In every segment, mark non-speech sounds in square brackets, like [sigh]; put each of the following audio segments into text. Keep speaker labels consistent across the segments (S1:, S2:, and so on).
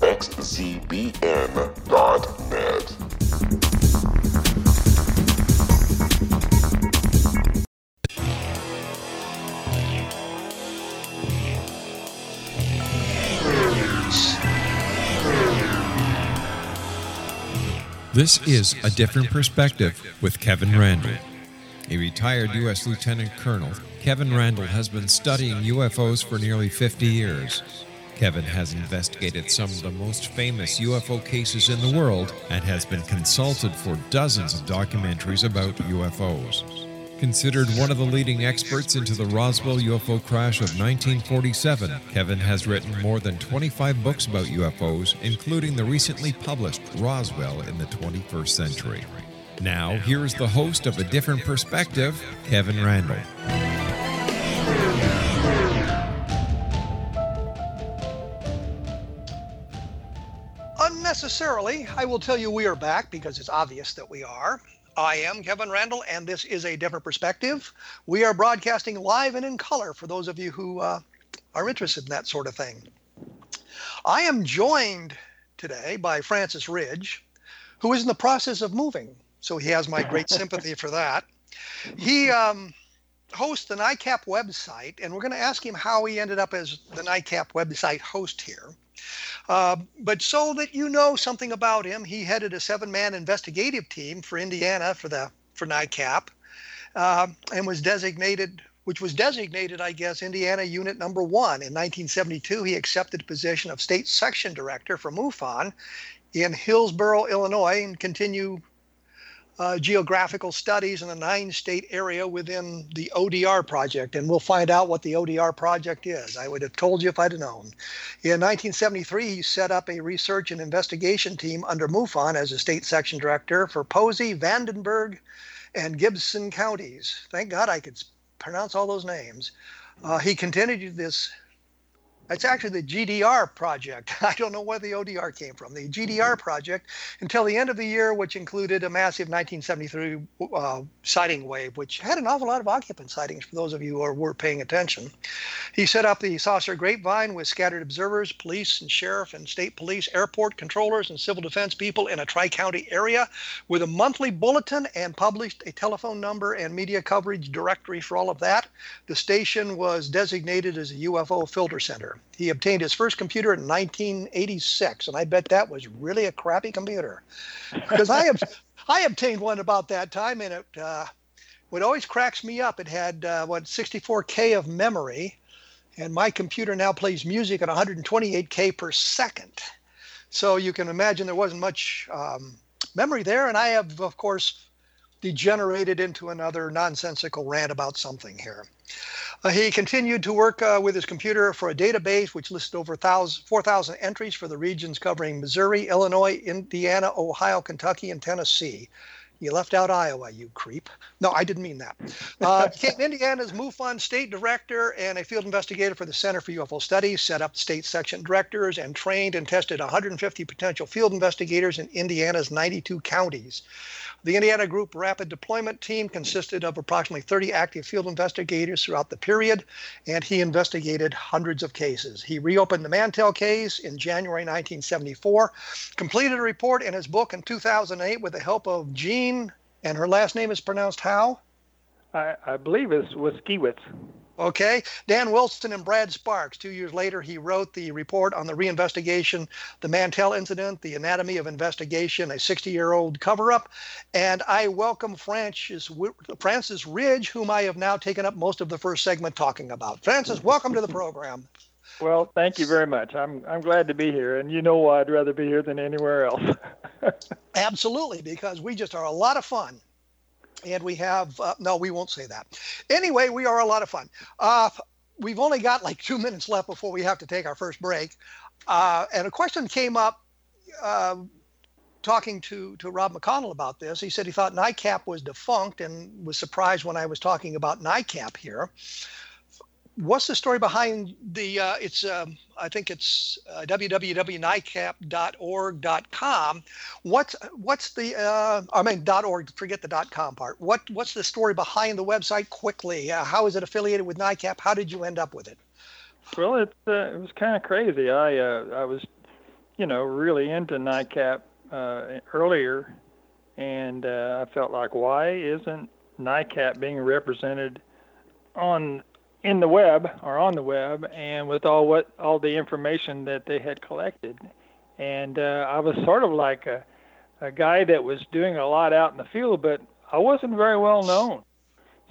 S1: www.xzbn.net.
S2: This is A Different Perspective with Kevin Randle. A retired U.S. Lieutenant Colonel, Kevin Randle has been studying UFOs for nearly 50 years. Kevin has investigated some of the most famous UFO cases in the world and has been consulted for dozens of documentaries about UFOs. Considered one of the leading experts into the Roswell UFO crash of 1947, Kevin has written more than 25 books about UFOs, including the recently published Roswell in the 21st Century. Now, here is the host of A Different Perspective, Kevin Randle.
S3: Unnecessarily, I will tell you we are back because it's obvious that we are. I am Kevin Randle, and this is a different perspective. We are broadcasting live and in color for those of you who uh, are interested in that sort of thing. I am joined today by Francis Ridge, who is in the process of moving, so he has my great sympathy for that. He um, hosts the NICAP website, and we're going to ask him how he ended up as the NICAP website host here. Uh, but so that you know something about him, he headed a seven-man investigative team for Indiana for the for NICAP, uh, and was designated, which was designated, I guess, Indiana Unit Number One in 1972. He accepted the position of state section director for MUFON in Hillsboro, Illinois, and continue uh, geographical studies in the nine state area within the ODR project. And we'll find out what the ODR project is. I would have told you if I'd known. In 1973, he set up a research and investigation team under MUFON as a state section director for Posey, Vandenberg, and Gibson counties. Thank God I could pronounce all those names. Uh, he continued this it's actually the GDR project. [laughs] I don't know where the ODR came from. The GDR project until the end of the year, which included a massive 1973 uh, sighting wave, which had an awful lot of occupant sightings for those of you who were paying attention. He set up the Saucer Grapevine with scattered observers, police and sheriff and state police, airport controllers, and civil defense people in a tri county area with a monthly bulletin and published a telephone number and media coverage directory for all of that. The station was designated as a UFO filter center. He obtained his first computer in 1986, and I bet that was really a crappy computer, because I have [laughs] I obtained one about that time, and it uh, what always cracks me up. It had uh, what 64k of memory, and my computer now plays music at 128k per second. So you can imagine there wasn't much um, memory there, and I have, of course, degenerated into another nonsensical rant about something here. Uh, he continued to work uh, with his computer for a database which listed over 4,000 entries for the regions covering Missouri, Illinois, Indiana, Ohio, Kentucky, and Tennessee. You left out Iowa, you creep. No, I didn't mean that. Uh, [laughs] became Indiana's MUFON state director and a field investigator for the Center for UFO Studies, set up state section directors, and trained and tested 150 potential field investigators in Indiana's 92 counties. The Indiana Group Rapid Deployment Team consisted of approximately 30 active field investigators throughout the period, and he investigated hundreds of cases. He reopened the Mantell case in January 1974, completed a report in his book in 2008 with the help of Jean, and her last name is pronounced how?
S4: I, I believe it's Waskiewicz.
S3: Okay. Dan Wilson and Brad Sparks. Two years later, he wrote the report on the reinvestigation, the Mantell incident, the anatomy of investigation, a 60 year old cover up. And I welcome Francis, Francis Ridge, whom I have now taken up most of the first segment talking about. Francis, welcome to the program.
S4: Well, thank you very much. I'm I'm glad to be here, and you know why I'd rather be here than anywhere else. [laughs]
S3: Absolutely, because we just are a lot of fun. And we have, uh, no, we won't say that. Anyway, we are a lot of fun. Uh, we've only got like two minutes left before we have to take our first break. Uh, and a question came up uh, talking to, to Rob McConnell about this. He said he thought NICAP was defunct and was surprised when I was talking about NICAP here what's the story behind the uh, it's um, i think it's uh, www.nicap.org.com what's what's the uh, i mean .org forget the .com part. What what's the story behind the website quickly? Uh, how is it affiliated with nicap how did you end up with it?
S4: Well it, uh, it was kind of crazy. I uh, i was you know really into nicap earlier and i felt like why isn't nicap being represented on in the web or on the web and with all what all the information that they had collected. And uh, i was sort of like a, a guy that was doing a lot out in the field but i wasn't very well known.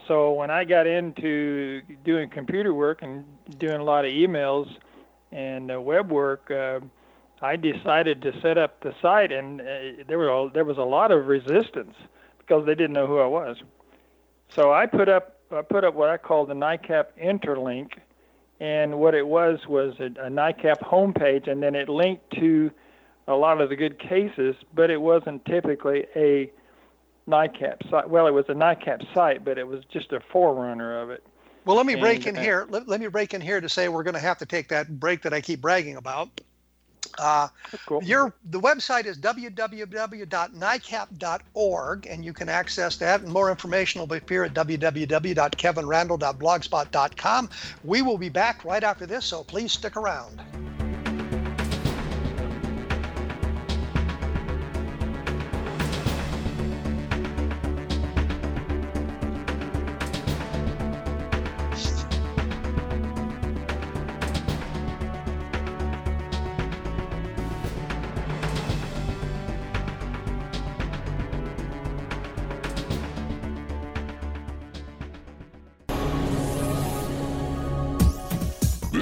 S4: So when i got into doing computer work and doing a lot of emails and uh, web work uh, i decided to set up the site and uh, there was a, there was a lot of resistance because they didn't know who i was. So i put up I put up what I call the NICAP interlink, and what it was was a, a NICAP homepage, and then it linked to a lot of the good cases, but it wasn't typically a NICAP site. Well, it was a NICAP site, but it was just a forerunner of it.
S3: Well, let me break and, in here. Let, let me break in here to say we're going to have to take that break that I keep bragging about. Uh, cool. Your the website is www.nicap.org, and you can access that. And more information will be here at www.kevinrandle.blogspot.com. We will be back right after this, so please stick around.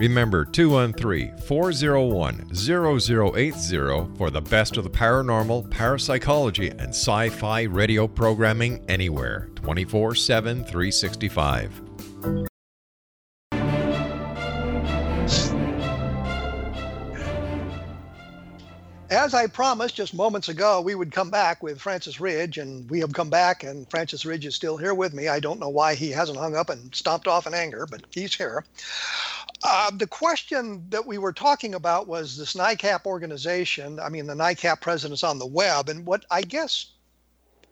S2: Remember 213 401 0080 for the best of the paranormal, parapsychology, and sci fi radio programming anywhere 24 7 365.
S3: As I promised just moments ago, we would come back with Francis Ridge, and we have come back, and Francis Ridge is still here with me. I don't know why he hasn't hung up and stomped off in anger, but he's here. Uh, the question that we were talking about was this NICAP organization. I mean, the NICAP presidents on the web. And what I guess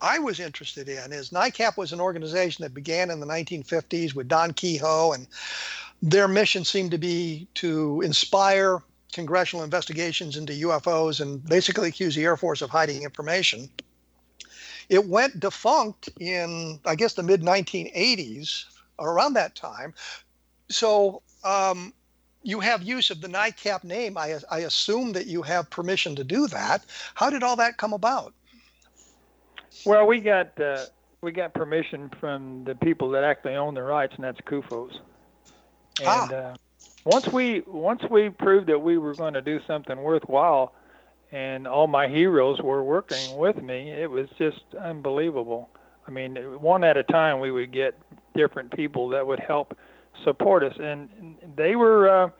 S3: I was interested in is NICAP was an organization that began in the 1950s with Don Keyhoe, and their mission seemed to be to inspire congressional investigations into UFOs and basically accuse the Air Force of hiding information. It went defunct in, I guess, the mid 1980s, around that time. So um, you have use of the NICAP name. I, I assume that you have permission to do that. How did all that come about?
S4: Well, we got uh, we got permission from the people that actually own the rights, and that's CUFOS.
S3: Ah.
S4: And uh, once we once we proved that we were going to do something worthwhile, and all my heroes were working with me, it was just unbelievable. I mean, one at a time, we would get different people that would help support us, and they were. Uh,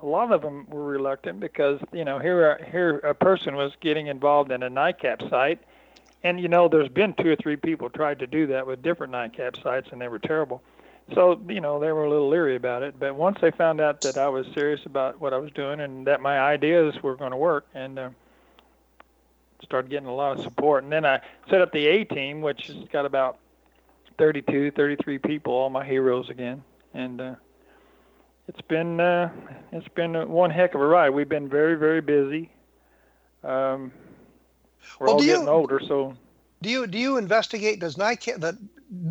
S4: a lot of them were reluctant because you know here here a person was getting involved in a NICAP site, and you know there's been two or three people tried to do that with different NICAP sites and they were terrible. So you know they were a little leery about it. But once they found out that I was serious about what I was doing and that my ideas were going to work, and uh, started getting a lot of support. And then I set up the A team, which has got about 32, 33 people, all my heroes again, and. Uh, it's been uh, it's been one heck of a ride. We've been very very busy. Um, we're
S3: Well,
S4: all
S3: do you-
S4: getting older, so
S3: Do you do you investigate? Does NICAP that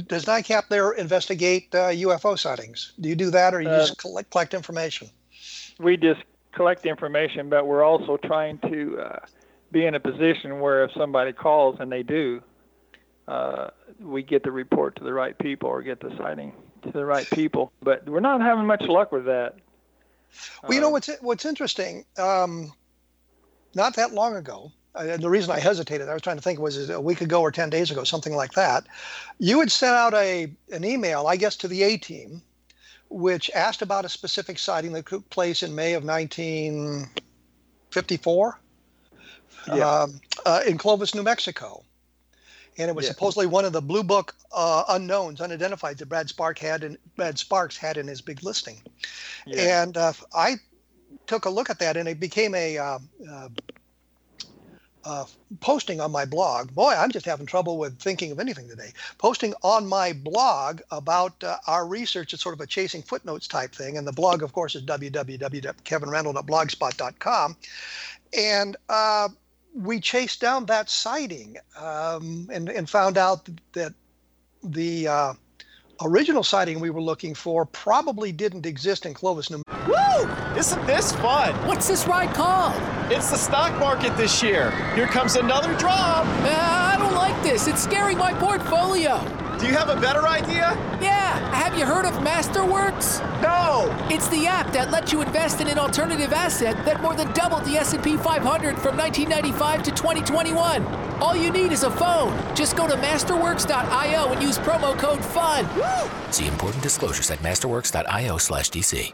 S3: does NICAP there investigate uh, UFO sightings? Do you do that, or you
S4: Uh,
S3: just collect collect information?
S4: we just collect information, but we're also trying to uh, be in a position where if somebody calls and they do, uh, we get the report to the right people or get the sighting to the right people. But we're not having much luck with that.
S3: Well, you know
S4: Uh,
S3: what's what's interesting. Um, not that long ago, and the reason I hesitated, I was trying to think was it a week ago or ten days ago, something like that. You had sent out a an email, I guess, to the A team, which asked about a specific sighting that took place in May of 1954
S4: Yeah.
S3: um, uh, in Clovis, New Mexico. And it was
S4: Yeah.
S3: supposedly one of the blue book uh, unknowns, unidentified that Brad Spark had in Brad Sparks had in his big listing.
S4: yeah.
S3: And uh, I took a look at that, and it became a uh, uh, uh, posting on my blog. Boy, I'm just having trouble with thinking of anything today. Posting on my blog about uh, our research. It's sort of a chasing footnotes type thing, and the blog, of course, is www.kevinrandle.blogspot.com. And uh, we chased down that sighting um, and, and found out that the uh, original sighting we were looking for probably didn't exist in Clovis, New
S5: Woo! Isn't this fun?
S6: What's this ride called?
S5: It's the stock market this year. Here comes another drop.
S6: I don't like this. It's scaring my portfolio.
S5: Do you have a better idea?
S6: Yeah, have you heard of Masterworks?
S5: No.
S6: It's the app that lets you invest in an alternative asset that more than doubled the S&P 500 from 1995 to 2021. All you need is a phone. Just go to masterworks.io and use promo code FUN.
S7: See important disclosures at masterworks.io slash DC.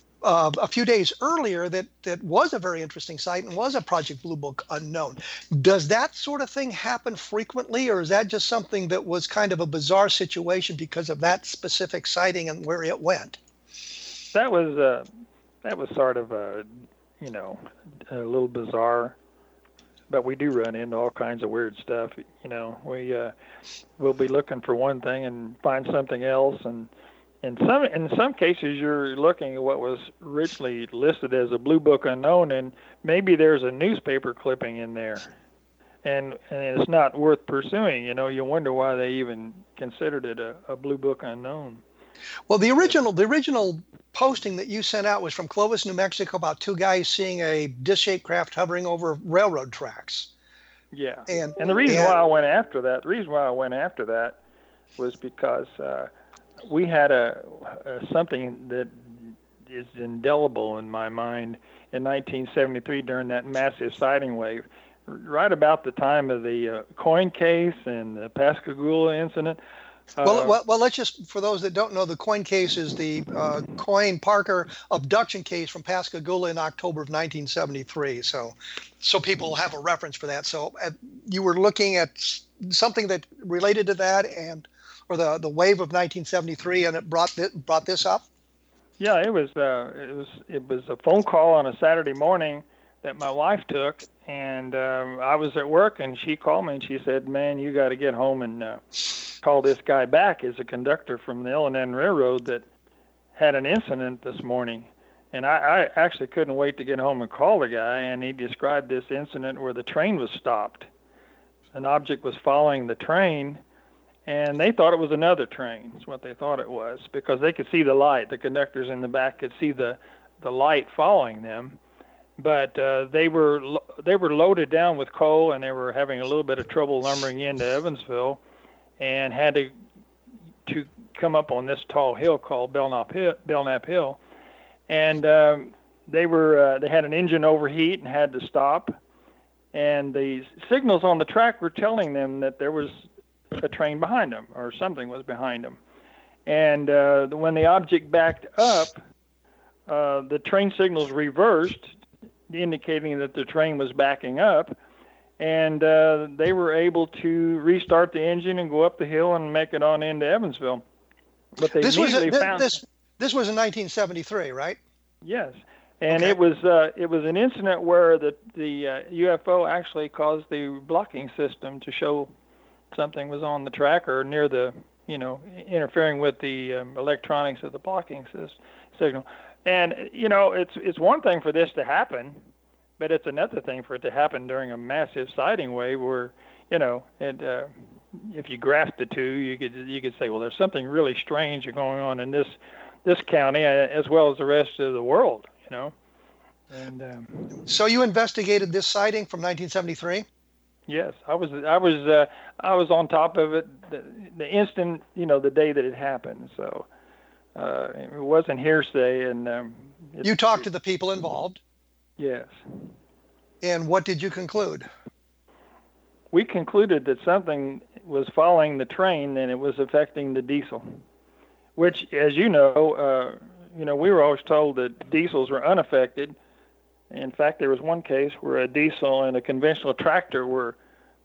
S3: Uh, a few days earlier that that was a very interesting site and was a Project Blue Book unknown. Does that sort of thing happen frequently, or is that just something that was kind of a bizarre situation because of that specific sighting and where it went?
S4: that was uh, that was sort of a you know a little bizarre, but we do run into all kinds of weird stuff. You know, we uh, we'll be looking for one thing and find something else, and in some in some cases you're looking at what was originally listed as a blue book unknown, and maybe there's a newspaper clipping in there. And, and it's not worth pursuing. You know, you wonder why they even considered it a, a blue book unknown.
S3: Well, the original the original posting that you sent out was from Clovis, New Mexico, about two guys seeing a disc-shaped craft hovering over railroad tracks.
S4: Yeah.
S3: And
S4: And the reason
S3: and-
S4: why I went after that, the reason why I went after that was because uh, we had a, a something that is indelible in my mind in 1973 during that massive sighting wave, right about the time of the uh, coin case and the Pascagoula incident.
S3: Well,
S4: Uh,
S3: well, well, let's just, for those that don't know, the coin case is the uh, Coin Parker abduction case from Pascagoula in October of 1973. So, so people have a reference for that. So, uh, you were looking at something that related to that, and or the the wave of 1973, and it brought this, brought this up.
S4: Yeah, it was uh, it was it was a phone call on a Saturday morning that my wife took, and um, I was at work, and she called me and she said, "Man, you got to get home and uh, call this guy back. Is a conductor from the L&N Railroad that had an incident this morning." And I, I actually couldn't wait to get home and call the guy, and he described this incident where the train was stopped. An object was following the train, and they thought it was another train. That's what they thought it was because they could see the light. The conductors in the back could see the the light following them, but uh, they were they were loaded down with coal, and they were having a little bit of trouble lumbering into Evansville, and had to to come up on this tall hill called Belknap Hill, Belknap Hill and um, they were uh, they had an engine overheat and had to stop, and the signals on the track were telling them that there was a train behind them or something was behind them, and uh, when the object backed up, uh, the train signals reversed, indicating that the train was backing up. And uh, they were able to restart the engine and go up the hill and make it on into Evansville. But they
S3: this was
S4: immediately
S3: a,
S4: found
S3: this this was in 1973, right?
S4: Yes, and
S3: Okay.
S4: it was uh, it was an incident where the the uh, UFO actually caused the blocking system to show something was on the track or near the you know interfering with the um, electronics of the blocking sys- signal. And you know it's it's one thing for this to happen, but it's another thing for it to happen during a massive sighting wave where you know it. Uh, if you graphed the two, you could you could say, well, there's something really strange going on in this this county uh, as well as the rest of the world, you know. And um,
S3: So you investigated this sighting from 1973?
S4: Yes, I was I was uh, I was on top of it the, the instant you know the day that it happened. So uh, it wasn't hearsay, and um, it-
S3: You talked to the people involved,
S4: yes.
S3: and what did you conclude?
S4: We concluded that something was following the train and it was affecting the diesel, which, as you know, uh, you know, we were always told that diesels were unaffected. In fact, there was one case where a diesel and a conventional tractor were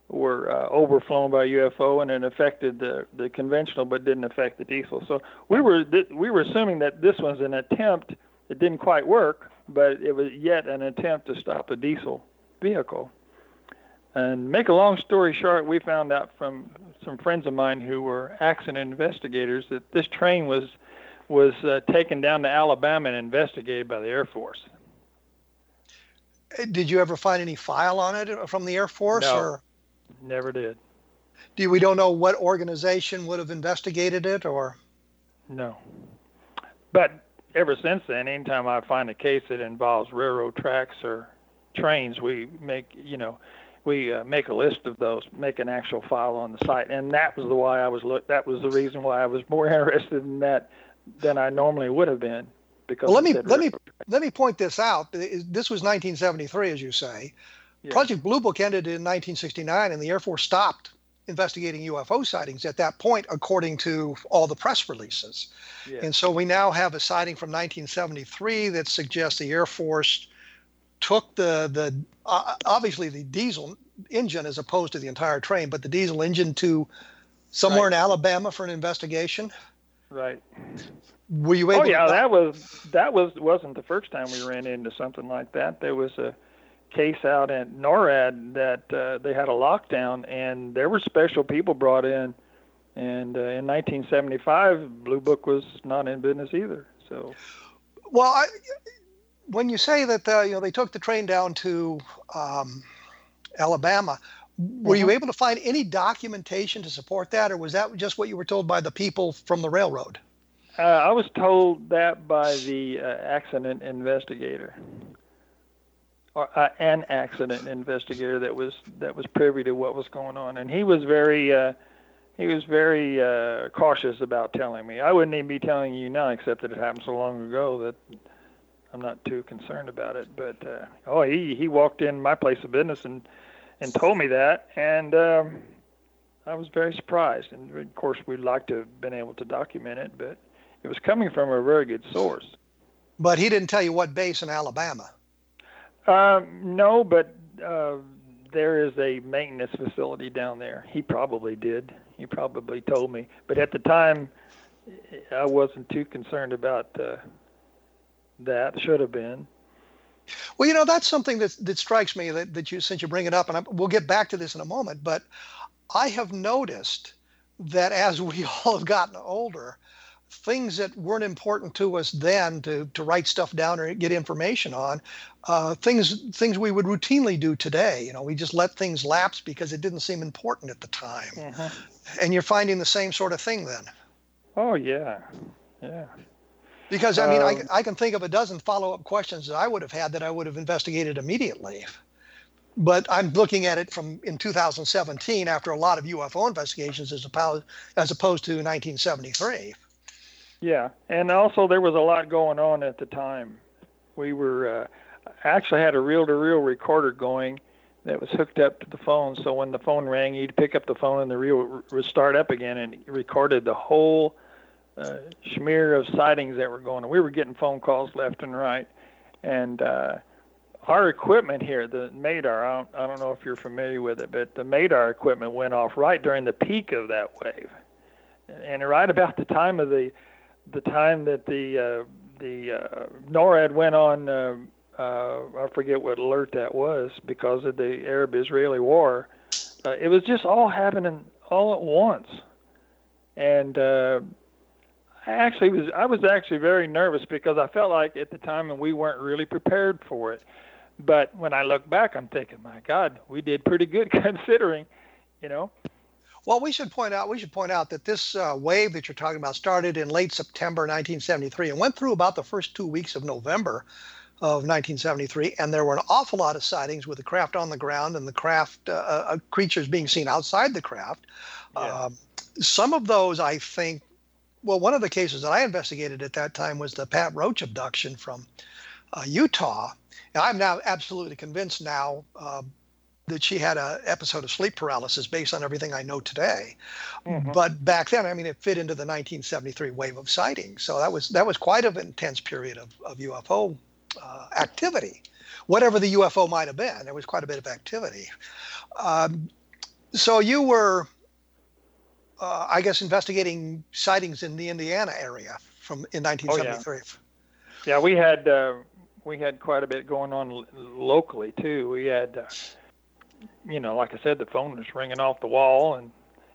S4: were uh, overflown by UFO, and it affected the the conventional, but didn't affect the diesel. So we were th- we were assuming that this was an attempt. It didn't quite work, but it was yet an attempt to stop a diesel vehicle. And make a long story short, we found out from some friends of mine who were accident investigators that this train was was uh, taken down to Alabama and investigated by the Air Force.
S3: Did you ever find any file on it from the Air Force,
S4: No.
S3: or
S4: Never did.
S3: do we don't know what organization would have investigated it, or
S4: No. But ever since then, anytime I find a case that involves railroad tracks or trains, we make you know we uh, make a list of those, make an actual file on the site, and that was the why I was look. That was the reason why I was more [laughs] interested in that than I normally would have been. Because
S3: well, let me let me let me point this out. This was 1973, as you say.
S4: Yeah.
S3: Project Blue Book ended in 1969, and the Air Force stopped investigating UFO sightings at that point, according to all the press releases.
S4: Yeah.
S3: And so we now have a sighting from 1973 that suggests the Air Force took the the uh, obviously the diesel engine as opposed to the entire train, but the diesel engine to somewhere
S4: Right.
S3: in Alabama for an investigation.
S4: Right.
S3: Were you able?
S4: Oh yeah,
S3: to,
S4: that was that was wasn't the first time we ran into something like that. There was a case out at NORAD that uh, they had a lockdown, and there were special people brought in. And uh, in 1975, Blue Book was not in business either. So
S3: Well, I, when you say that uh, you know they took the train down to um, Alabama, were you able to find any documentation to support that, or was that just what you were told by the people from the railroad?
S4: uh, I was told that by the uh, accident investigator, or uh, an accident investigator that was that was privy to what was going on, and he was very uh, he was very uh, cautious about telling me. I wouldn't even be telling you now, except that it happened so long ago that I'm not too concerned about it. But uh, oh, he he walked in my place of business and and told me that, and um, I was very surprised. And of course, we'd like to have been able to document it, but it was coming from a very good source.
S3: But he didn't tell you what base in Alabama.
S4: Um, no, but uh, there is a maintenance facility down there. He probably did. He probably told me. But at the time, I wasn't too concerned about uh, that. Should have been.
S3: Well, you know that's something that that strikes me that, that you since you bring it up, and I, we'll get back to this in a moment. But I have noticed that as [laughs] we all have gotten older, things that weren't important to us then to, to write stuff down or get information on, uh, things things we would routinely do today. You know, we just let things lapse because it didn't seem important at the time.
S4: Uh-huh.
S3: And you're finding the same sort of thing then.
S4: Oh yeah, yeah.
S3: Because I mean, I,
S4: Um,
S3: I can think of a dozen follow-up questions that I would have had that I would have investigated immediately. But I'm looking at it from in 2017 after a lot of UFO investigations as opposed as opposed to 1973.
S4: Yeah, and also there was a lot going on at the time. We were uh, actually had a reel-to-reel recorder going that was hooked up to the phone. So when the phone rang, you'd pick up the phone and the reel would start up again, and recorded the whole uh, smear of sightings that were going on. We were getting phone calls left and right, and uh, our equipment here, the Madar, I don't, I don't know if you're familiar with it, but the Madar equipment went off right during the peak of that wave, and right about the time of the the time that the uh, the uh, NORAD went on, uh, uh, I forget what alert that was because of the Arab-Israeli war. It was just all happening all at once, and uh, I actually was I was actually very nervous because I felt like at the time and we weren't really prepared for it. But when I look back, I'm thinking, my God, we did pretty good [laughs] considering, you know.
S3: Well, we should point out we should point out that this uh, wave that you're talking about started in late September 1973 and went through about the first two weeks of November of 1973, and there were an awful lot of sightings with the craft on the ground and the craft uh, uh, creatures being seen outside the craft. Um, some of those, I think, well, one of the cases that I investigated at that time was the Pat Roach abduction from uh, Utah. And I'm now absolutely convinced now uh, that she had an episode of sleep paralysis based on everything I know today. But back then, I mean, it fit into the 1973 wave of sightings. So that was that was quite an intense period of, of UFO uh, activity, whatever the UFO might have been. There was quite a bit of activity. Um, so you were, uh, I guess, investigating sightings in the Indiana area from in 1973.
S4: Yeah, we had uh, we had quite a bit going on l- locally too. We had, uh, you know, like I said, the phone was ringing off the wall, and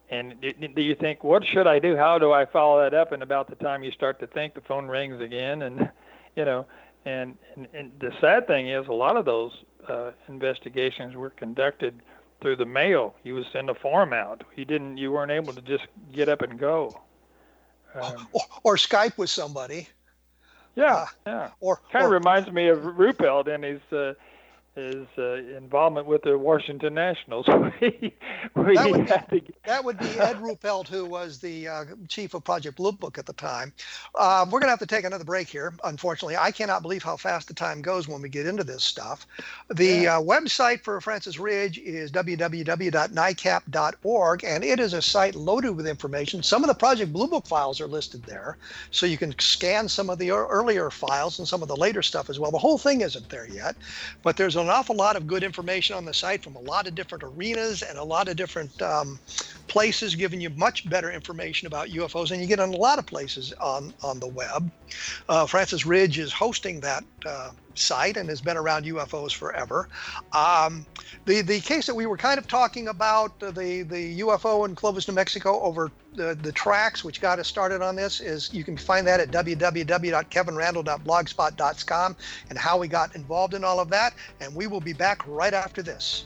S4: and d- d- do you think what should I do? How do I follow that up? And about the time you start to think, the phone rings again, and [laughs] you know, and and, and the sad thing is, a lot of those uh, investigations were conducted through the mail. You would send a form out. You didn't. You weren't able to just get up and go. Um, [laughs]
S3: Or, or Skype with somebody.
S4: yeah, yeah.
S3: Or,
S4: Kind of reminds me of Ruppelt and his uh, his uh, involvement with the Washington Nationals. [laughs] we we
S3: That would be-
S4: to,
S3: That would be Ed Ruppelt, who was the uh, chief of Project Blue Book at the time. Uh, we're going to have to take another break here. Unfortunately, I cannot believe how fast the time goes when we get into this stuff. The uh, website for Francis Ridge is www.nicap.org, and it is a site loaded with information. Some of the Project Blue Book files are listed there, so you can scan some of the earlier files and some of the later stuff as well. The whole thing isn't there yet, but there's an awful lot of good information on the site from a lot of different arenas and a lot of different um, places giving you much better information about UFOs than you get on a lot of places on, on the web. Uh, Francis Ridge is hosting that uh, site and has been around UFOs forever. Um, the the case that we were kind of talking about, uh, the the UFO in Clovis, New Mexico, over the, the tracks, which got us started on this, is you can find that at www.kevinrandle.blogspot.com and how we got involved in all of that. And we will be back right after this.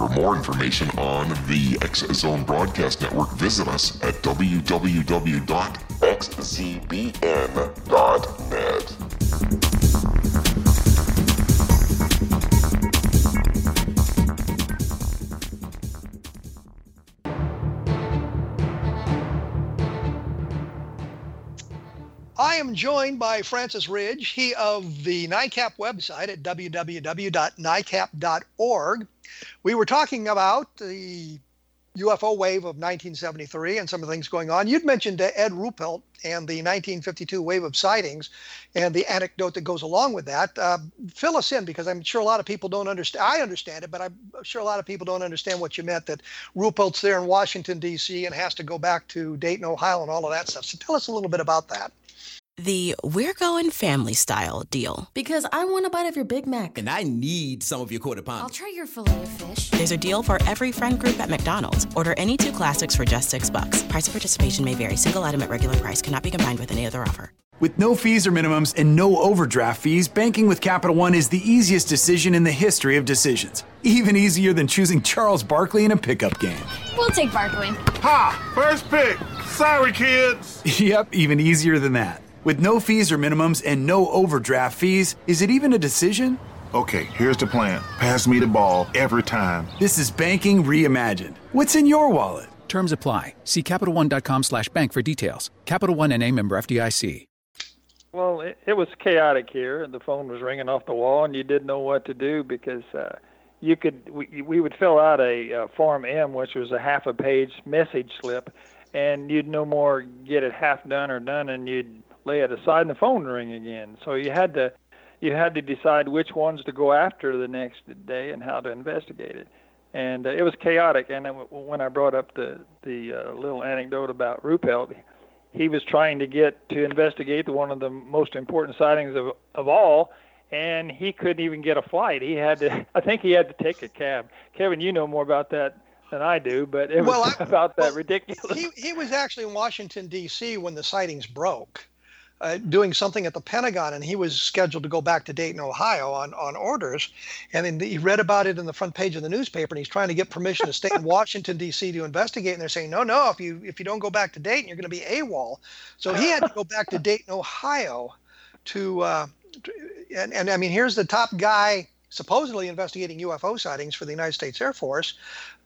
S1: For more information on the X Zone Broadcast Network, visit us at www.xzbn.net.
S3: I am joined by Francis Ridge, he of the NICAP website at www.nicap.org. We were talking about the UFO wave of 1973 and some of the things going on. You'd mentioned Ed Ruppelt and the 1952 wave of sightings and the anecdote that goes along with that. Uh, fill us in because I'm sure a lot of people don't understand. I understand it, but I'm sure a lot of people don't understand what you meant that Ruppelt's there in Washington, D.C. and has to go back to Dayton, Ohio and all of that stuff. So tell us a little bit about that
S8: the we're going family style deal.
S9: Because I want a bite of your Big Mac.
S10: And I need some of your quarter pound.
S9: I'll try your filet of fish.
S8: There's a deal for every friend group at McDonald's. Order any two classics for just six bucks. Price of participation may vary. Single item at regular price cannot be combined with any other offer.
S11: With no fees or minimums and no overdraft fees, banking with Capital One is the easiest decision in the history of decisions. Even easier than choosing Charles Barkley in a pickup game.
S12: We'll take Barkley.
S13: Ha! First pick. Sorry, kids. [laughs]
S11: yep, even easier than that. With no fees or minimums and no overdraft fees, is it even a decision?
S13: Okay, here's the plan. Pass me the ball every time.
S11: This is banking reimagined. What's in your wallet?
S14: Terms apply. See CapitalOne.com slash bank for details. Capital One and a member FDIC.
S4: Well, it, it was chaotic here, and the phone was ringing off the wall, and you didn't know what to do because uh, you could we, we would fill out a uh, Form M, which was a half a page message slip, and you'd no more get it half done or done, and you'd lay it aside and the phone ring again. So you had to you had to decide which ones to go after the next day and how to investigate it. And uh, it was chaotic. And when I brought up the the uh, little anecdote about Ruppelt, he was trying to get to investigate one of the most important sightings of of all, and he couldn't even get a flight. He had to. [laughs] I think he had to take a cab. Kevin, you know more about that than I do, but it was well, I, [laughs] about that well, ridiculous.
S3: He he was actually in Washington D.C. when the sightings broke uh, doing something at the Pentagon, and he was scheduled to go back to Dayton, Ohio, on on orders. And then he read about it in the front page of the newspaper, and he's trying to get permission to stay in [laughs] Washington D.C. to investigate. And they're saying, no, no, if you if you don't go back to Dayton, you're going to be AWOL. So he had to go back to [laughs] Dayton, Ohio, to, uh, to and and I mean, here's the top guy supposedly investigating UFO sightings for the United States Air Force.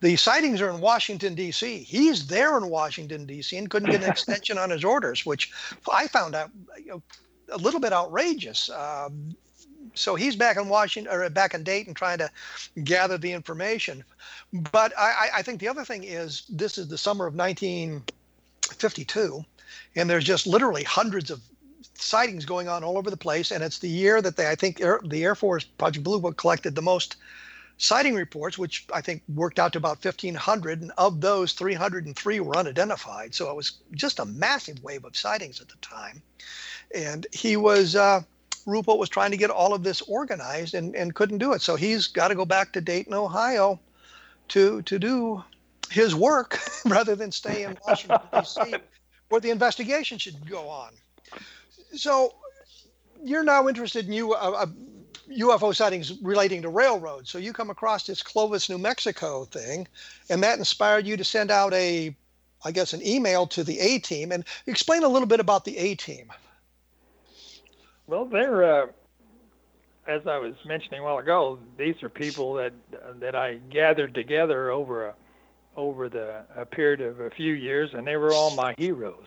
S3: The sightings are in Washington, D.C. He's there in Washington, D.C., and couldn't get an [laughs] extension on his orders, which I found out you know, a little bit outrageous. Um, so he's back in Washington or back in Dayton trying to gather the information. But I, I think the other thing is this is the summer of 1952, and there's just literally hundreds of sightings going on all over the place, and it's the year that they, I think, Air, the Air Force Project Blue Book collected the most sighting reports, which I think worked out to about 1,500, and of those, 303 were unidentified. So it was just a massive wave of sightings at the time, and he was. Uh, was trying to get all of this organized and, and couldn't do it. So he's got to go back to Dayton, Ohio to to do his work [laughs] rather than stay in Washington, D.C., where the investigation should go on. So you're now interested in you uh, uh, UFO sightings relating to railroads. So you come across this Clovis, New Mexico thing, and that inspired you to send out a, I guess, an email to the A team and explain a little bit about the A team.
S4: Well, they're, uh, as I was mentioning a while ago, these are people that that I gathered together over a over the a period of a few years, and they were all my heroes.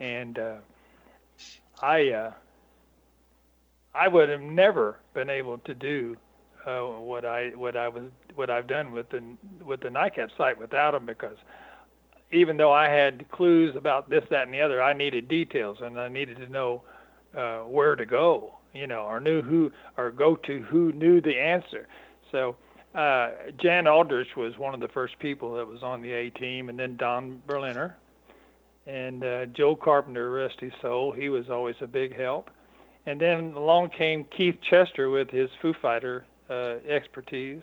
S4: And uh, I uh, I would have never been able to do uh, what I what I was what I've done with the with the NICAP site without them because even though I had clues about this, that, and the other, I needed details and I needed to know uh, where to go, you know, or knew who or go to who knew the answer. So uh, Jan Aldrich was one of the first people that was on the A team, and then Don Berliner, and uh, Joe Carpenter, rest his soul, he was always a big help. And then along came Keith Chester with his Foo Fighter uh, expertise,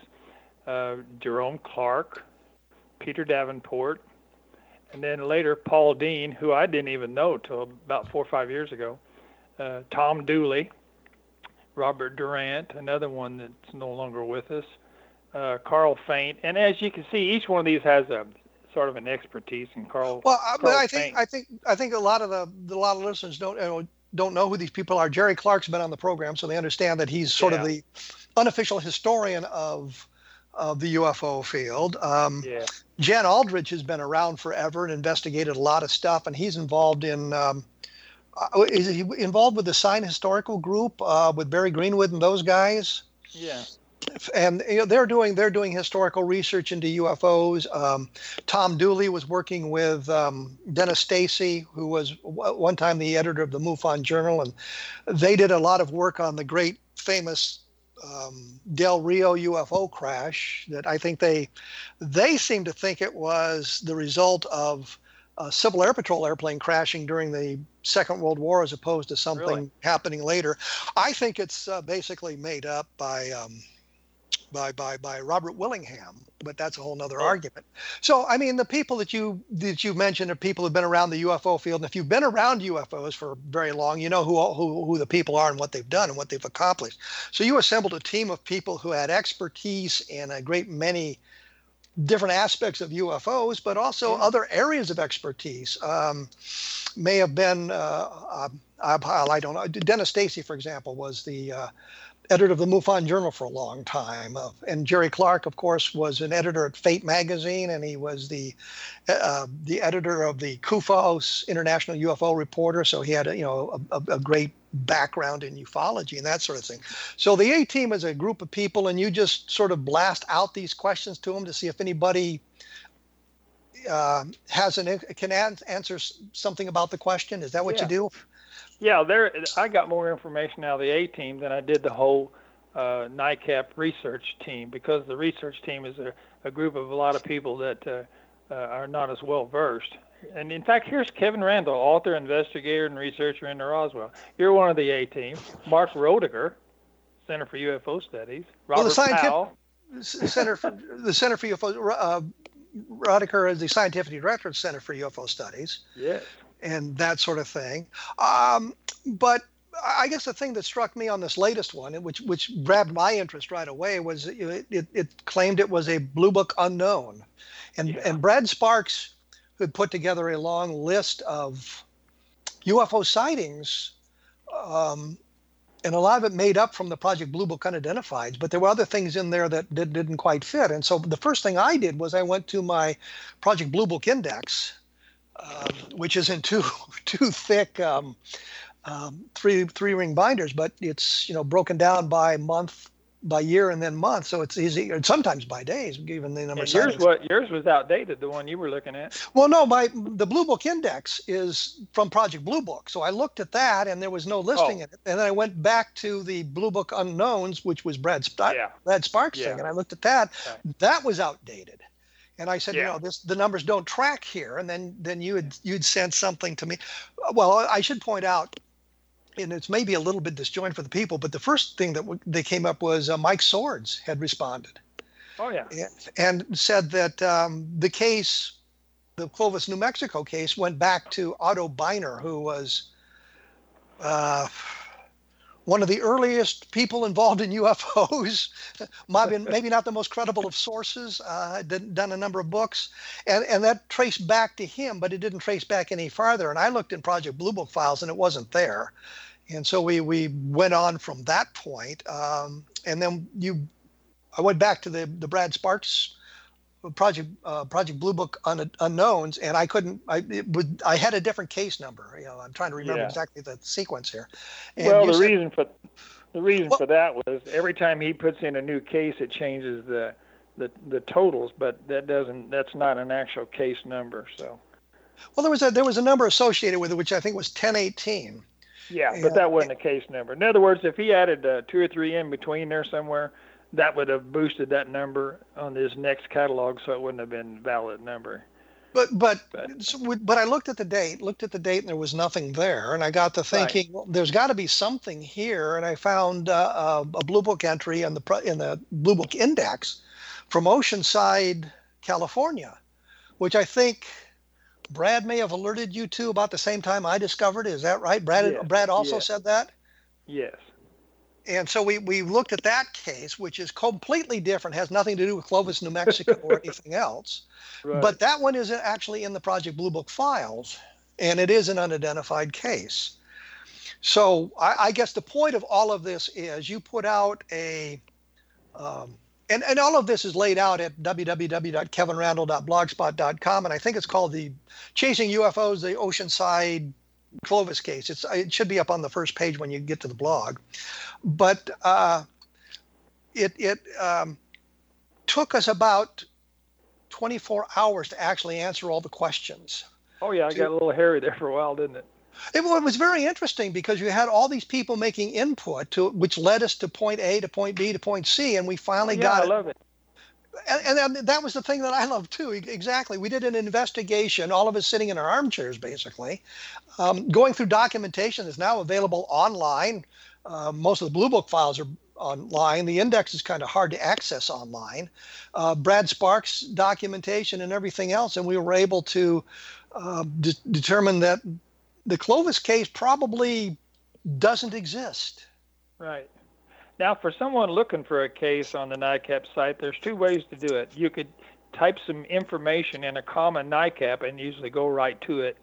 S4: uh, Jerome Clark, Peter Davenport, and then later Paul Dean, who I didn't even know till about four or five years ago, uh, Tom Deuley, Robert Durant, another one that's no longer with us, uh, Carl Feindt, and as you can see, each one of these has a sort of an expertise in Carl.
S3: Well, Carl but I think I think I think a lot of the a lot of listeners don't you know, don't know who these people are. Jerry Clark's been on the program, so they understand that he's sort yeah. of the unofficial historian of of the UFO field. Um, yeah. Jan Aldrich has been around forever and investigated a lot of stuff, and he's involved in. Um, uh, is he involved with the Sign Historical Group uh, with Barry Greenwood and those guys?
S4: Yeah.
S3: And you know, they're doing they're doing historical research into UFOs. Um, Tom Deuley was working with um, Dennis Stacy, who was w- one time the editor of the MUFON Journal, and they did a lot of work on the great famous um, Del Rio UFO crash. That I think they they seem to think it was the result of a Civil Air Patrol airplane crashing during the Second World War, as opposed to something
S4: Really?
S3: happening later. I think it's uh, basically made up by um, by by by Robert Willingham, but that's a whole nother argument. So I mean, the people that you that you mentioned are people who've been around the UFO field, and if you've been around UFOs for very long, you know who who who the people are and what they've done and what they've accomplished. So you assembled a team of people who had expertise in a great many different aspects of UFOs, but also other areas of expertise. Um, may have been, uh, uh, I, I don't know. Dennis Stacy, for example, was the uh, editor of the MUFON Journal for a long time, uh, and Jerry Clark, of course, was an editor at Fate magazine, and he was the uh, the editor of the CUFOS International UFO Reporter. So he had, a, you know, a, a, a great background in ufology and that sort of thing. So the A team is a group of people, and you just sort of blast out these questions to them to see if anybody uh, has an can answer something about the question. Is that what
S4: Yeah.
S3: you do?
S4: Yeah, there. I got more information out of the A team than I did the whole uh, NICAP research team because the research team is a, a group of a lot of people that uh, uh, are not as well versed. And in fact, here's Kevin Randle, author, investigator, and researcher in Roswell. You're one of the A team. Mark Rodeghier, Center for UFO Studies. Robert
S3: well, the scientific
S4: Powell.
S3: Center for the Center for UFO. Uh, Rodeghier is the scientific director of the Center for UFO Studies.
S4: Yes.
S3: And that sort of thing. Um, but I guess the thing that struck me on this latest one, which which grabbed my interest right away, was it, it, it claimed it was a Blue Book unknown, and and Brad Sparks, who had put together a long list of UFO sightings. Um, and a lot of it made up from the Project Blue Book unidentifieds, but there were other things in there that did, didn't quite fit. And so the first thing I did was I went to my Project Blue Book index, um, which is in two [laughs] two thick um, um, three three ring binders, but it's you know broken down by month, by year, and then month, so it's easy. And sometimes by days, given the number
S4: And
S3: of
S4: yours, what yours was outdated. The one you were looking at.
S3: Well, no, my the Blue Book Index is from Project Blue Book, so I looked at that, and there was no listing
S4: Oh.
S3: in it. And then I went back to the Blue Book Unknowns, which was Brad Sp-
S4: Yeah.
S3: Brad Sparks
S4: Yeah.
S3: thing, and I looked at that. That was outdated. And I said, you know, this the numbers don't track here. And then then you would you'd send something to me. Well, I should point out, and it's maybe a little bit disjointed for the people, but the first thing that w- they came up was uh, Mike Swords had responded
S4: Oh yeah.
S3: and said that um, the case, the Clovis, New Mexico case, went back to Otto Binder, who was uh, one of the earliest people involved in UFOs. [laughs] maybe, not the most credible of sources. Uh, done a number of books, and and that traced back to him, but it didn't trace back any farther. And I looked in Project Blue Book files, and it wasn't there. And so we we went on from that point, um, and then you I went back to the the Brad Sparks project uh, Project Blue Book un, unknowns, and I couldn't. I it would I had a different case number. You know, I'm trying to remember
S4: Yeah.
S3: exactly the sequence here. And
S4: well, the
S3: said-
S4: reason for the reason for that was every time he puts in a new case, it changes the the the totals, but that doesn't. That's not an actual case number. So
S3: well, there was a there was a number associated with it, which I think was 1018.
S4: yeah,
S3: Yeah.
S4: but that wasn't a case number. In other words, if he added uh, two or three in between there somewhere, that would have boosted that number on this next catalog, so it wouldn't have been valid number.
S3: But but so with- but I looked at the date, looked at the date, and there was nothing there, and I got to thinking, well, there's got to be something here, and I found uh, a, a Blue Book entry in the in the Blue Book Index from Oceanside, California, which I think Brad may have alerted you to about the same time I discovered. Is that right? Brad
S4: Yes,
S3: Brad also
S4: yes.
S3: said that.
S4: Yes.
S3: And so we, we looked at that case, which is completely different, has nothing to do with Clovis, New Mexico, or [laughs] anything else.
S4: Right.
S3: But that one is actually in the Project Blue Book files, and it is an unidentified case. So I, I guess the point of all of this is you put out a, um, and, and all of this is laid out at www.kevinrandle.blogspot.com, and I think it's called the Chasing UFOs, the Oceanside Clovis case. It's it should be up on the first page when you get to the blog. But uh, it it um, took us about 24 hours to actually answer all the questions.
S4: Oh yeah, I got a little hairy there for a while, didn't it?
S3: It, well, it was very interesting because you had all these people making input to which led us to point A to point B to point C, and we finally
S4: yeah,
S3: got
S4: I
S3: it.
S4: love it.
S3: And, and that was the thing that I loved too. Exactly. We did an investigation, all of us sitting in our armchairs, basically, um, going through documentation that's now available online. Uh, most of the Blue Book files are online. The index is kind of hard to access online. Uh, Brad Sparks' documentation and everything else, and we were able to uh, de- determine that the Clovis case probably doesn't exist.
S4: Right. Now, for someone looking for a case on the NICAP site, there's two ways to do it. You could type some information in a common NICAP and usually go right to it.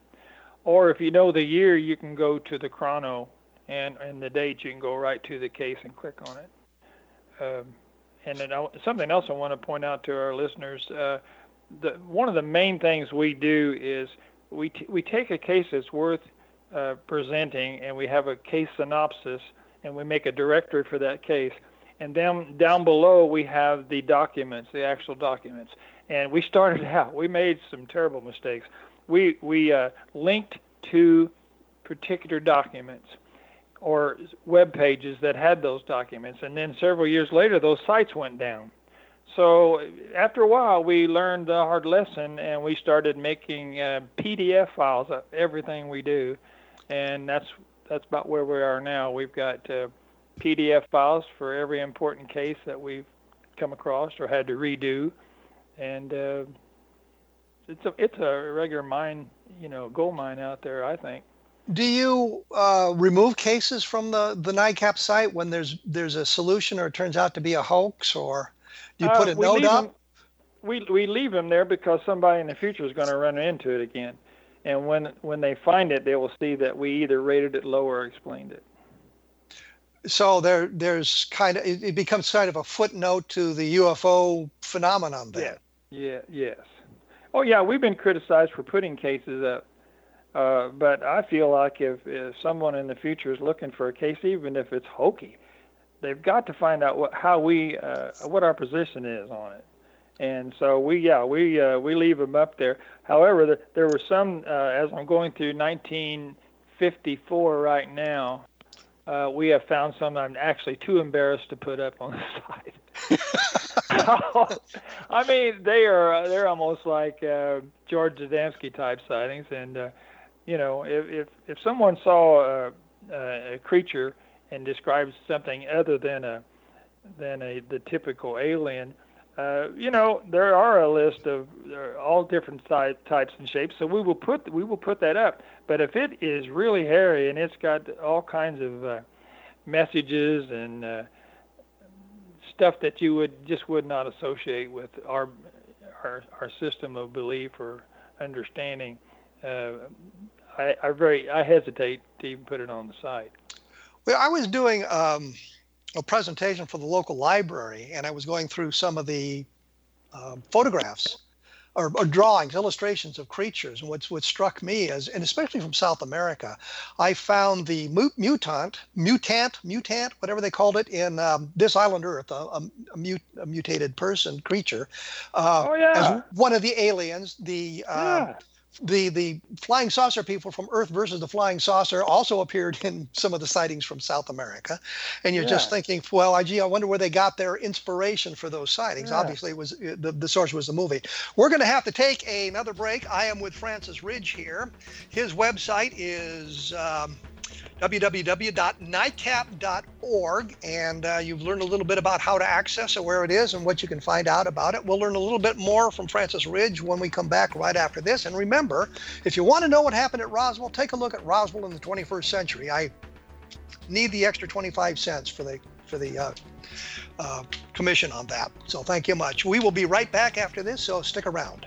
S4: Or if you know the year, you can go to the chrono and, and the date, you can go right to the case and click on it. Um, and then I, something else I want to point out to our listeners, uh, the, one of the main things we do is we, t- we take a case that's worth uh, presenting and we have a case synopsis and we make a directory for that case. And then down below we have the documents, the actual documents. And we started [laughs] out, we made some terrible mistakes. We, we uh, linked to particular documents or web pages that had those documents. And then several years later, those sites went down. So after a while, we learned the hard lesson, and we started making uh, PDF files of everything we do, and that's that's about where we are now. We've got uh, PDF files for every important case that we've come across or had to redo, and uh, it's a it's a regular mine, you know, gold mine out there. I think.
S3: Do you uh, remove cases from the the NICAP site when there's there's a solution or it turns out to be a hoax, or do you put
S4: Uh,
S3: a
S4: we
S3: note up?
S4: them- we we leave them there because somebody in the future is going to run into it again, and when when they find it, they will see that we either rated it low or explained it.
S3: So there there's kind of it, it becomes kind of a footnote to the UFO phenomenon then.
S4: Yeah. Yes. Oh yeah, we've been criticized for putting cases up, uh, but I feel like if, if someone in the future is looking for a case, even if it's hokey, they've got to find out what how we uh, what our position is on it. And so we yeah we uh, we leave them up there. However, there, there were some uh, as I'm going through 1954 right now. Uh, we have found some I'm actually too embarrassed to put up on the [laughs] site. [laughs] I mean, they are they're almost like uh, George Adamski type sightings, and uh, you know, if if if someone saw a, a creature and describes something other than a than a the typical alien, uh, you know, there are a list of all different si- types and shapes. So we will put we will put that up. But if it is really hairy and it's got all kinds of uh, messages and uh, stuff that you would just would not associate with our our, our system of belief or understanding, uh, I, I very I hesitate to even put it on the site.
S3: Well, I was doing um, a presentation for the local library, and I was going through some of the um, photographs or, or drawings, illustrations of creatures. And what's what struck me is, and especially from South America, I found the mu- mutant, mutant, mutant, whatever they called it in um, this island Earth, a, a, a, mut, a mutated person, creature, uh,
S4: Oh, yeah.
S3: as one of the aliens. The uh,
S4: Yeah.
S3: The the flying saucer people from Earth versus the flying saucer also appeared in some of the sightings from South America, and you're just thinking, well, I- gee, I wonder where they got their inspiration for those sightings.
S4: Yeah.
S3: Obviously, it was uh, the, the source was the movie. We're going to have to take another break. I am with Francis Ridge here. His website is. Um, www.nicap.org and uh, you've learned a little bit about how to access it where it is and what you can find out about it. We'll learn a little bit more from francis ridge when we come back right after this. And remember if you want to know what happened at roswell take a look at roswell in the 21st century. I need the extra 25 cents for the for the uh, uh, commission on that. So thank you much. We will be right back after this so stick around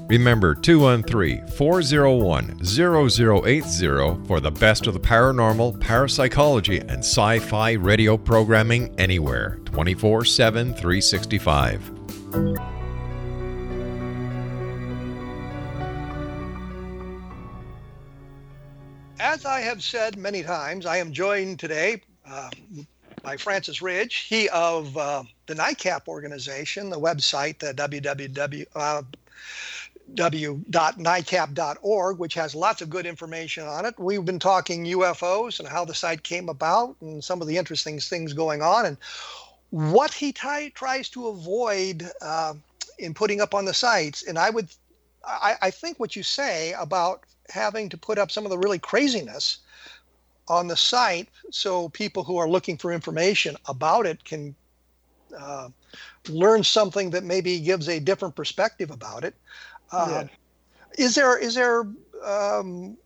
S2: Remember 213 401 0080 for the best of the paranormal, parapsychology, and sci fi radio programming anywhere 24 7 365.
S3: As I have said many times, I am joined today uh, by Francis Ridge, he of uh, the NICAP organization, the website, uh, www. Uh, w.nicap.org, which has lots of good information on it. We've been talking UFOs and how the site came about and some of the interesting things going on and what he t- tries to avoid uh, in putting up on the sites. And I would, I, I think what you say about having to put up some of the really craziness on the site so people who are looking for information about it can uh, learn something that maybe gives a different perspective about it. Uh, yeah. Is there is there um,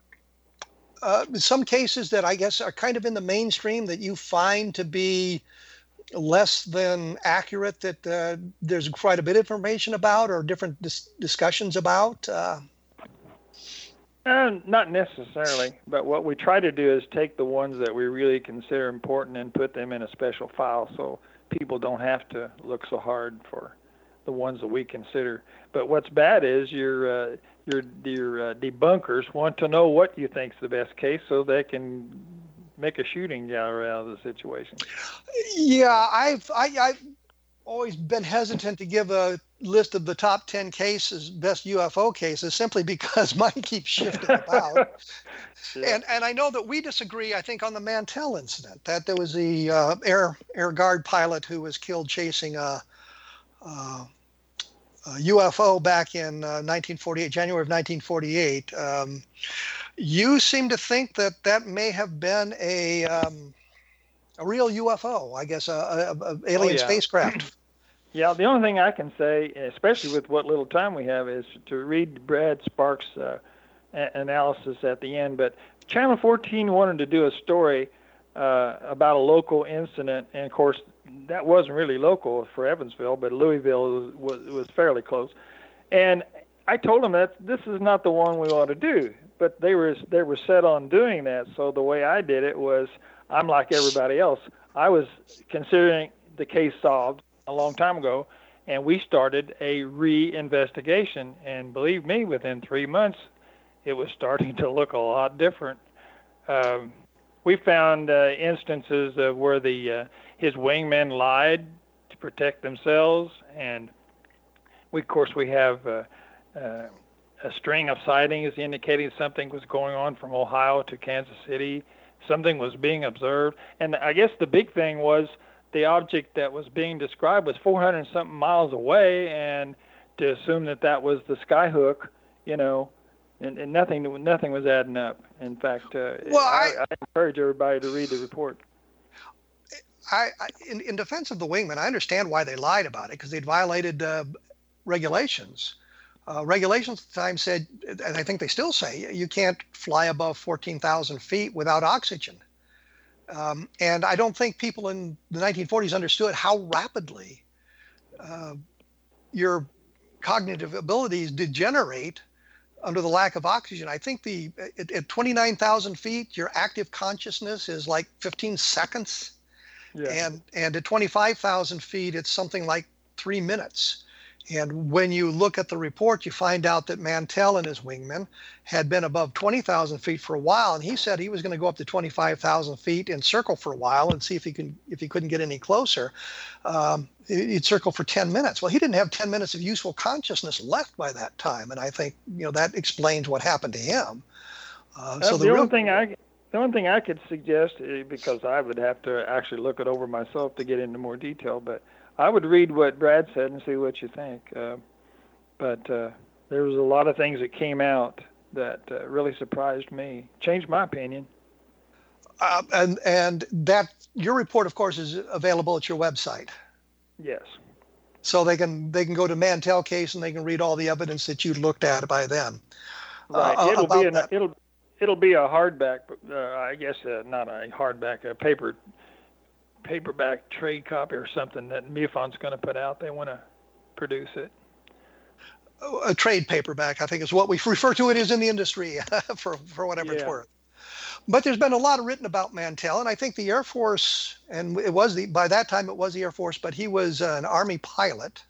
S3: uh, some cases that I guess are kind of in the mainstream that you find to be less than accurate that uh, there's quite a bit of information about or different dis- discussions about? Uh,
S4: uh, not necessarily, but what we try to do is take the ones that we really consider important and put them in a special file so people don't have to look so hard for the ones that we consider. But what's bad is your uh, your your uh, debunkers want to know what you think's the best case so they can make a shooting gallery out of the situation.
S3: Yeah, I've I, I've always been hesitant to give a list of the top 10 cases, best UFO cases, simply because [laughs] mine keeps shifting about. [laughs] and, and I know that we disagree, I think, on the Mantell incident, that there was the uh, Air, Air Guard pilot who was killed chasing a, a UFO back in uh, 1948, January of 1948. Um, you seem to think that that may have been a. Um, a real UFO, I guess, a, a, a alien oh, yeah. spacecraft. [clears throat]
S4: Yeah, the only thing I can say, especially with what little time we have, is to read Brad Sparks' uh, analysis at the end. But Channel 14 wanted to do a story uh, about a local incident, and of course, that wasn't really local for Evansville, but Louisville was, was, was fairly close. And I told them that this is not the one we want to do, but they were they were set on doing that. So the way I did it was, I'm like everybody else. I was considering the case solved a long time ago, and we started a re-investigation. And believe me, within three months, it was starting [laughs] to look a lot different. Um, we found uh, instances of where the uh, his wingmen lied to protect themselves, and we, of course, we have uh, uh, a string of sightings indicating something was going on from Ohio to Kansas City. Something was being observed, and I guess the big thing was the object that was being described was 400 something miles away, and to assume that that was the skyhook, you know, and, and nothing nothing was adding up. In fact, uh, well, I, I, I, encourage everybody to read the report.
S3: I, in, in defense of the wingmen, I understand why they lied about it because they'd violated uh, regulations. Uh, regulations at the time said, and I think they still say, you can't fly above 14,000 feet without oxygen. Um, and I don't think people in the 1940s understood how rapidly uh, your cognitive abilities degenerate under the lack of oxygen. I think the at, at 29,000 feet, your active consciousness is like 15 seconds, yeah. and and at 25,000 feet, it's something like three minutes. And when you look at the report, you find out that Mantell and his wingmen had been above 20,000 feet for a while, and he said he was going to go up to 25,000 feet and circle for a while and see if he can if he couldn't get any closer. Um, he'd circle for 10 minutes. Well, he didn't have 10 minutes of useful consciousness left by that time, and I think you know that explains what happened to him.
S4: Uh, so the, the real... only thing I the only thing I could suggest, eh, because I would have to actually look it over myself to get into more detail, but I would read what Brad said and see what you think. Uh, but uh, there was a lot of things that came out that uh, really surprised me, changed my opinion.
S3: Uh, and and that your report, of course, is available at your website.
S4: Yes.
S3: So they can they can go to Mantell case and they can read all the evidence that you looked at by then.
S4: Right. Uh, it'll be an, it'll it'll be a hardback. Uh, I guess uh, not a hardback, a paper paperback trade copy or something that MUFON's going to put out. They want to produce it.
S3: A trade paperback, I think, is what we refer to it as in the industry [laughs] for, for whatever yeah. it's worth. But there's been a lot written about Mantell, and I think the Air Force, and it was the by that time it was the Air Force, but he was an Army pilot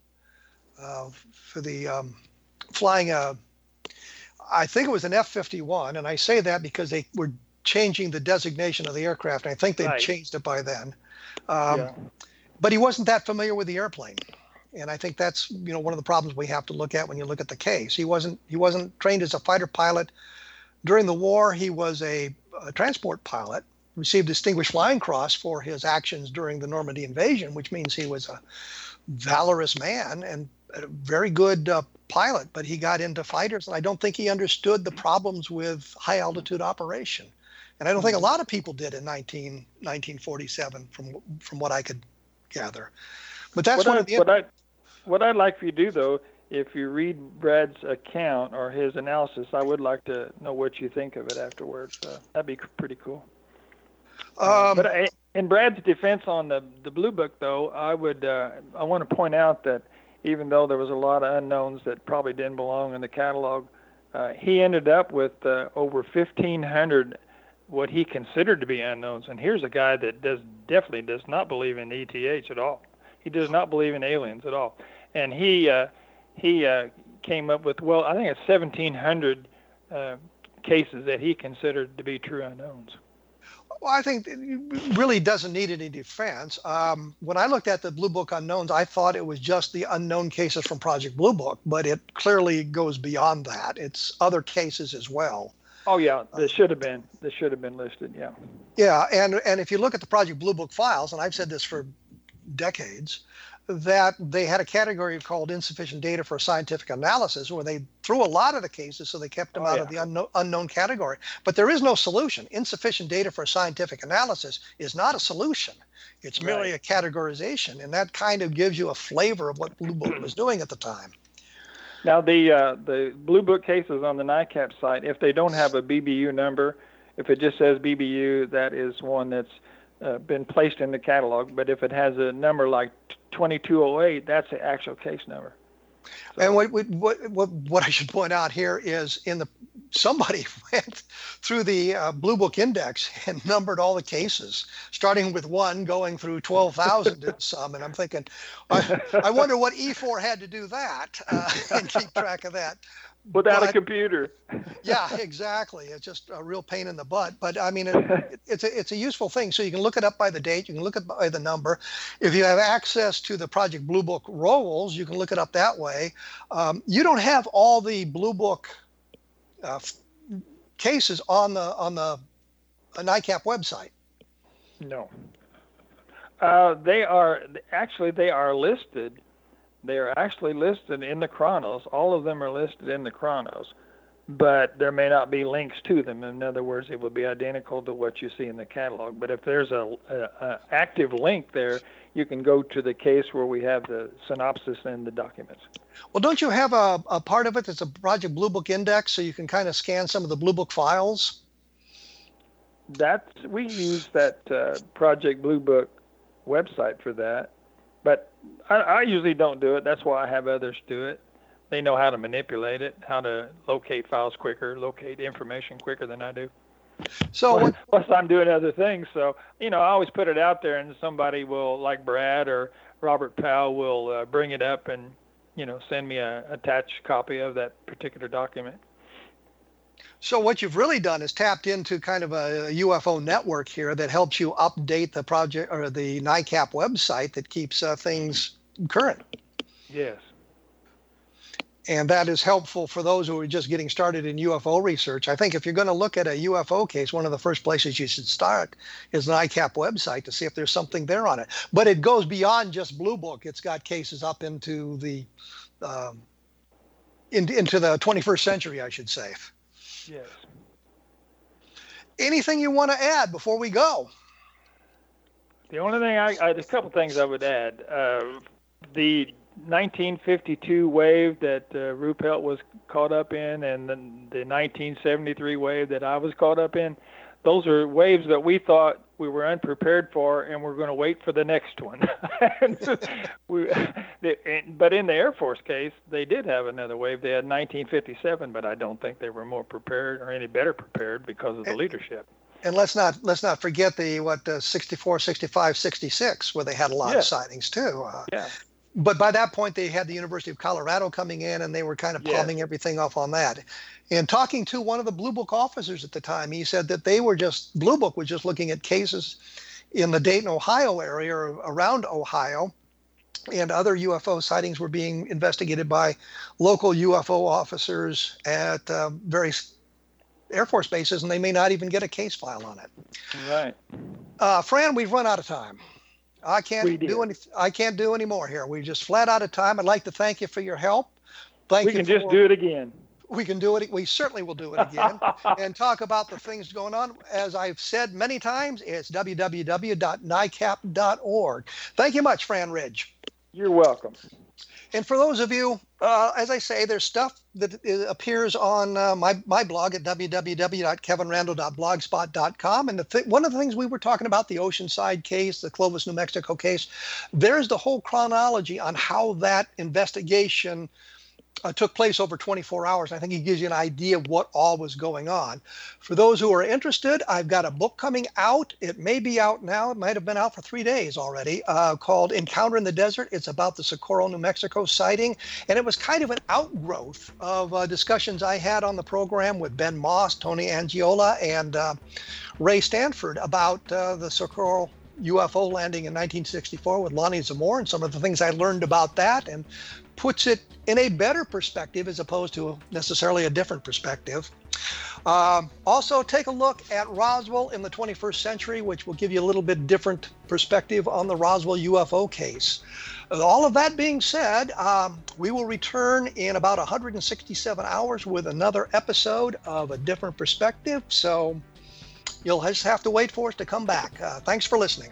S3: uh, for the um, flying a, I think it was an F-51, and I say that because they were changing the designation of the aircraft, and I think they'd right. changed it by then. Um, yeah. But he wasn't that familiar with the airplane, and I think that's you know one of the problems we have to look at when you look at the case. He wasn't he wasn't trained as a fighter pilot. During the war, he was a, a transport pilot. Received Distinguished Flying Cross for his actions during the Normandy invasion, which means he was a valorous man and a very good uh, pilot. But he got into fighters, and I don't think he understood the problems with high altitude operation. And I don't think a mm-hmm. lot of people did in 19, 1947, from from what I could gather. But that's
S4: what
S3: one
S4: I,
S3: of the.
S4: What, I, what I'd like for you to do, though, if you read Brad's account or his analysis, I would like to know what you think of it afterwards. Uh, that'd be pretty cool. Uh, um, but I, in Brad's defense on the the blue book, though, I would uh, I want to point out that even though there was a lot of unknowns that probably didn't belong in the catalog, uh, he ended up with uh, over 1,500 what he considered to be unknowns. And here's a guy that does definitely does not believe in ETH at all. He does not believe in aliens at all. And he uh, he uh, came up with well, I think it's 1,700 uh, cases that he considered to be true unknowns.
S3: Well, I think it really doesn't need any defense. Um, when I looked at the Blue Book unknowns, I thought it was just the unknown cases from Project Blue Book, but it clearly goes beyond that. It's other cases as well.
S4: Oh yeah, this should have been this should have been listed. Yeah.
S3: Yeah, and and if you look at the Project Blue Book files, and I've said this for decades, that they had a category called insufficient data for scientific analysis, where they threw a lot of the cases, so they kept them oh, out yeah. of the unknown, unknown category. But there is no solution. Insufficient data for scientific analysis is not a solution. It's merely right. a categorization, and that kind of gives you a flavor of what Blue Book was doing at the time.
S4: Now the uh, the blue book cases on the NICAP site, if they don't have a BBU number, if it just says BBU, that is one that's uh, been placed in the catalog. But if it has a number like 2208, that's the actual case number.
S3: And what, what what what I should point out here is in the somebody [laughs] went through the uh, Blue Book Index and [laughs] numbered all the cases, starting with one, going through 12,000 and [laughs] some. And I'm thinking, I, I, wonder what E4 had to do that uh, and keep track of that.
S4: Without but, a computer. [laughs]
S3: yeah, exactly. It's just a real pain in the butt. But I mean, it, [laughs] it's a it's a useful thing. So you can look it up by the date. You can look it by the number. If you have access to the Project Blue Book rolls, you can look it up that way. Um, you don't have all the Blue Book uh, cases on the on the NICAP website.
S4: No. Uh, they are actually they are listed. They are actually listed in the Chronos. All of them are listed in the Chronos, but there may not be links to them. In other words, it would be identical to what you see in the catalog. But if there's a, a, a active link there, you can go to the case where we have the synopsis and the documents.
S3: Well, don't you have a, a part of it that's a Project Blue Book index so you can kind of scan some of the Blue Book files?
S4: That's we use that uh, Project Blue Book website for that, but I, I usually don't do it. That's why I have others do it. They know how to manipulate it, how to locate files quicker, locate information quicker than I do.
S3: So
S4: plus I'm doing other things, so you know I always put it out there, and somebody will like Brad or Robert Powell will uh, bring it up and you know, send me a attached copy of that particular document.
S3: So what you've really done is tapped into kind of a UFO network here that helps you update the project or the NICAP website that keeps uh, things current.
S4: Yes.
S3: And that is helpful for those who are just getting started in UFO research. I think if you're going to look at a UFO case, one of the first places you should start is the NICAP website to see if there's something there on it. But it goes beyond just Blue Book. It's got cases up into the um, in, into the 21st century, I should say.
S4: Yes.
S3: Anything you want to add before we go?
S4: The only thing I there's a couple things I would add. Uh, the 1952 wave that uh, Ruppelt was caught up in, and the, the 1973 wave that I was caught up in, those are waves that we thought we were unprepared for, and we're going to wait for the next one. [laughs] we, but in the Air Force case, they did have another wave. They had 1957, but I don't think they were more prepared or any better prepared because of the leadership.
S3: And let's not let's not forget the what uh, 64, 65, 66, where they had a lot
S4: Yeah.
S3: of sightings too. Uh,
S4: Yeah.
S3: But by that point they had the University of Colorado coming in and they were kind of
S4: Yeah.
S3: palming everything off on that. And talking to one of the Blue Book officers at the time, he said that they were just Blue Book was just looking at cases in the Dayton, Ohio area or around Ohio. And other UFO sightings were being investigated by local UFO officers at uh, various Air Force bases, and they may not even get a case file on it.
S4: Right.
S3: Uh, Fran, we've run out of time. I can't do any. I can't do any more here. We're just flat out of time. I'd like to thank you for your help. Thank
S4: we
S3: you.
S4: can just do it again.
S3: We can do it. We certainly will do it again [laughs] and talk about the things going on. As I've said many times, it's www.nicap.org. Thank you much, Fran Ridge.
S4: You're welcome.
S3: And for those of you, uh, as I say, there's stuff that appears on uh, my, my blog at www.kevinrandle.blogspot.com. And the th- one of the things we were talking about, the Oceanside case, the Clovis, New Mexico case, there's the whole chronology on how that investigation uh, took place over 24 hours. I think it gives you an idea of what all was going on. For those who are interested, I've got a book coming out. It may be out now. It might have been out for three days already, uh, called Encounter in the Desert. It's about the Socorro, New Mexico sighting. And it was kind of an outgrowth of uh, discussions I had on the program with Ben Moss, Tony Angiola, and uh, Ray Stanford about uh, the Socorro UFO landing in 1964 with Lonnie Zamora and some of the things I learned about that and puts it in a better perspective as opposed to necessarily a different perspective. Um, also, take a look at Roswell in the 21st century, which will give you a little bit different perspective on the Roswell UFO case. All of that being said, um, we will return in about 167 hours with another episode of a different perspective. So you'll just have to wait for us to come back. Uh, thanks for listening.